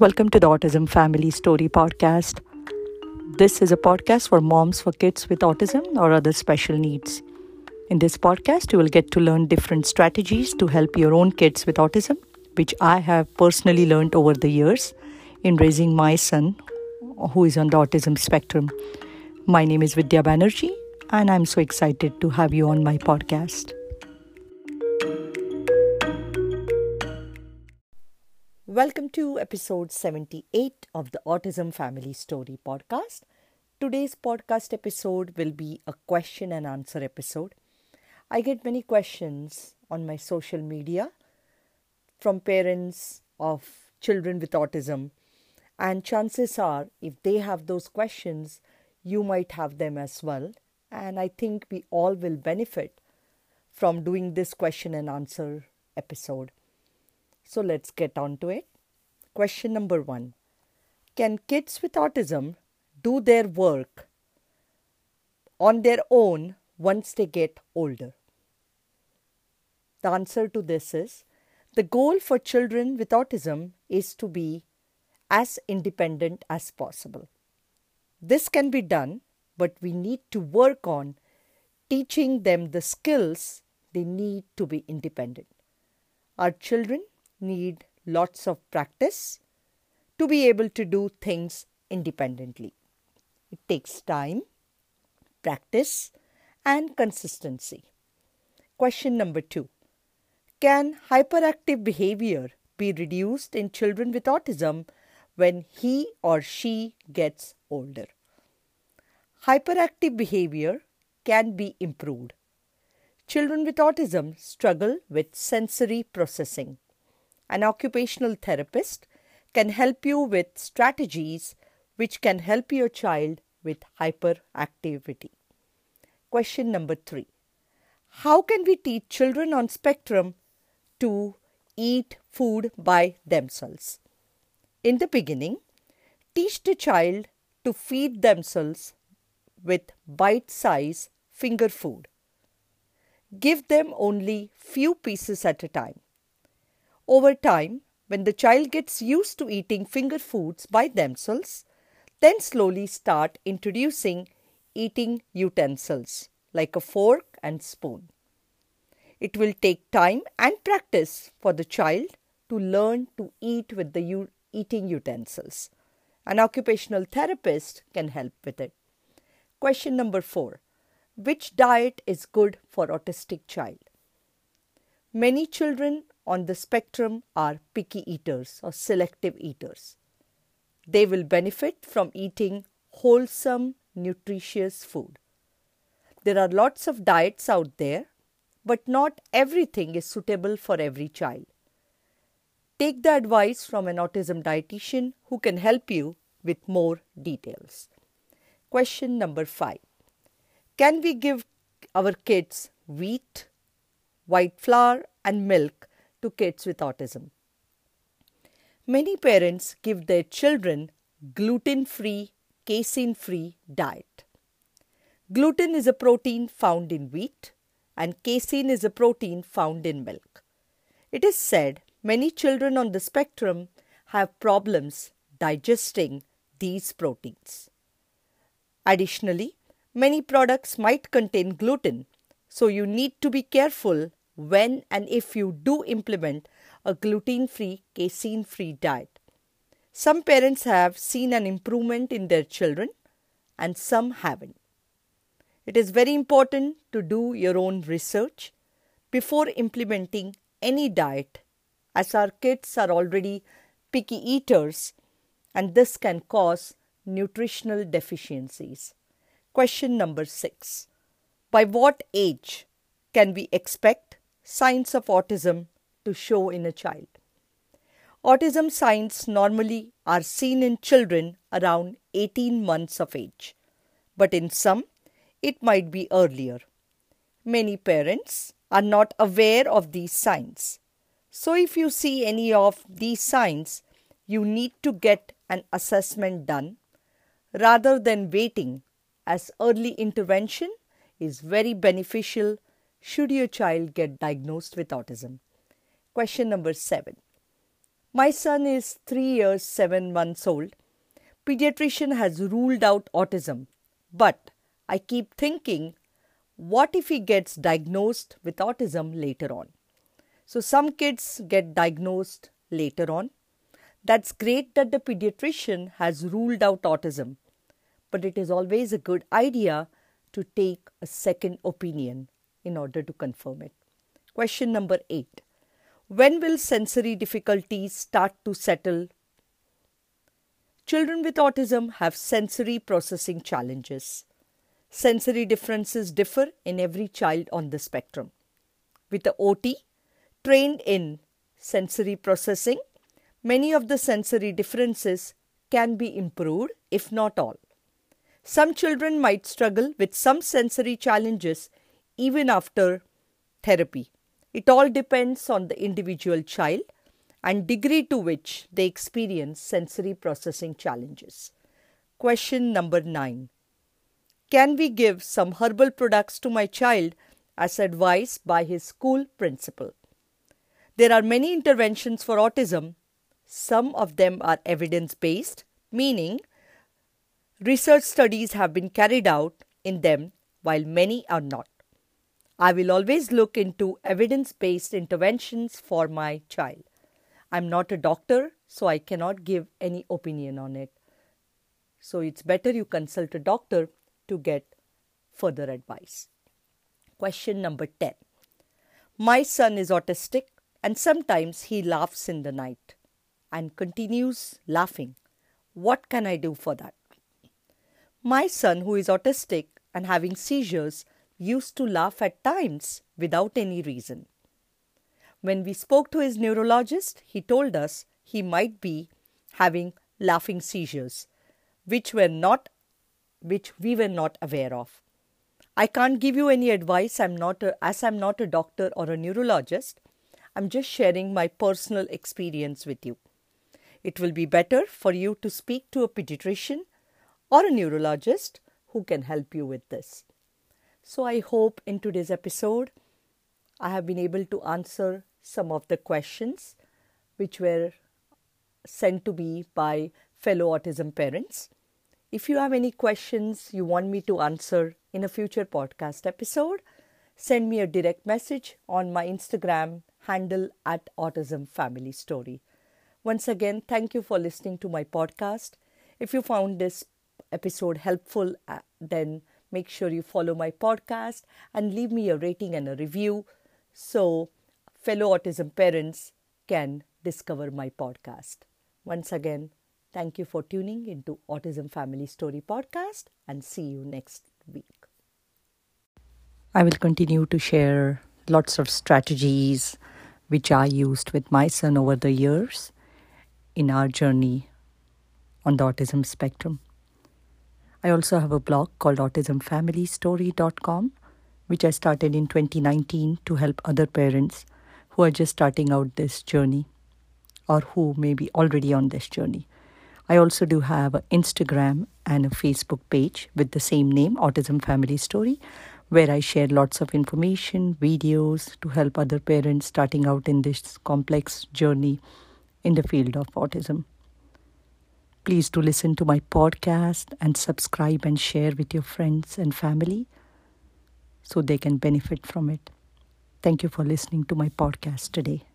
Welcome to the Autism Family Story Podcast. This is a podcast for moms for kids with autism or other special needs. In this podcast, you will get to learn different strategies to help your own kids with autism, which I have personally learned over the years in raising my son who is on the autism spectrum. My name is Vidya Banerjee, and I'm so excited to have you on my podcast. Welcome to episode 78 of the Autism Family Story podcast. Today's podcast episode will be a question and answer episode. I get many questions on my social media from parents of children with autism, and chances are, if they have those questions, you might have them as well. And I think we all will benefit from doing this question and answer episode. So let's get on to it. Question number one Can kids with autism do their work on their own once they get older? The answer to this is the goal for children with autism is to be as independent as possible. This can be done, but we need to work on teaching them the skills they need to be independent. Our children need lots of practice to be able to do things independently. It takes time, practice, and consistency. Question number two Can hyperactive behavior be reduced in children with autism when he or she gets older? Hyperactive behavior can be improved. Children with autism struggle with sensory processing. An occupational therapist can help you with strategies which can help your child with hyperactivity. Question number three How can we teach children on spectrum to eat food by themselves? In the beginning, teach the child to feed themselves with bite size finger food. Give them only few pieces at a time. Over time, when the child gets used to eating finger foods by themselves, then slowly start introducing eating utensils like a fork and spoon. It will take time and practice for the child to learn to eat with the u- eating utensils. An occupational therapist can help with it. Question number 4. Which diet is good for autistic child? Many children on the spectrum are picky eaters or selective eaters. They will benefit from eating wholesome, nutritious food. There are lots of diets out there, but not everything is suitable for every child. Take the advice from an autism dietitian who can help you with more details. Question number 5 Can we give our kids wheat, white flour, and milk to kids with autism. Many parents give their children gluten free, casein free diet. Gluten is a protein found in wheat, and casein is a protein found in milk. It is said many children on the spectrum have problems digesting these proteins. Additionally, many products might contain gluten, so you need to be careful when and if you do implement a gluten free, casein free diet. Some parents have seen an improvement in their children and some haven't. It is very important to do your own research before implementing any diet, as our kids are already picky eaters and this can cause nutritional deficiencies. Question number six By what age can we expect signs of autism to show in a child. Autism signs normally are seen in children around 18 months of age, but in some, it might be earlier. Many parents are not aware of these signs. So, if you see any of these signs, you need to get an assessment done rather than waiting, as early intervention is very beneficial should your child get diagnosed with autism? Question number seven My son is 3 years 7 months old. Pediatrician has ruled out autism, but I keep thinking what if he gets diagnosed with autism later on? So, some kids get diagnosed later on. That's great that the pediatrician has ruled out autism, but it is always a good idea to take a second opinion in order to confirm it. Question number 8 When will sensory difficulties start to settle? Children with autism have sensory processing challenges. Sensory differences differ in every child on the spectrum. With the OT trained in sensory processing, many of the sensory differences can be improved, if not all. Some children might struggle with some sensory challenges even after therapy. It all depends on the individual child and degree to which they experience sensory processing challenges. Question number 9 can we give some herbal products to my child as advised by his school principal? There are many interventions for autism. Some of them are evidence based, meaning research studies have been carried out in them, while many are not. I will always look into evidence based interventions for my child. I'm not a doctor, so I cannot give any opinion on it. So it's better you consult a doctor to get further advice. Question number 10. My son is autistic and sometimes he laughs in the night and continues laughing. What can I do for that? My son, who is autistic and having seizures, used to laugh at times without any reason. When we spoke to his neurologist, he told us he might be having laughing seizures, which were not which we were not aware of. I can't give you any advice. I'm not a, as I'm not a doctor or a neurologist. I'm just sharing my personal experience with you. It will be better for you to speak to a pediatrician or a neurologist who can help you with this. So I hope in today's episode I have been able to answer some of the questions which were sent to me by fellow autism parents. If you have any questions you want me to answer in a future podcast episode, send me a direct message on my Instagram handle at Autism Family Story. Once again, thank you for listening to my podcast. If you found this episode helpful, uh, then make sure you follow my podcast and leave me a rating and a review so fellow autism parents can discover my podcast. Once again, Thank you for tuning into Autism Family Story podcast and see you next week. I will continue to share lots of strategies which I used with my son over the years in our journey on the autism spectrum. I also have a blog called autismfamilystory.com which I started in 2019 to help other parents who are just starting out this journey or who may be already on this journey. I also do have an Instagram and a Facebook page with the same name, Autism Family Story, where I share lots of information, videos to help other parents starting out in this complex journey in the field of autism. Please do listen to my podcast and subscribe and share with your friends and family so they can benefit from it. Thank you for listening to my podcast today.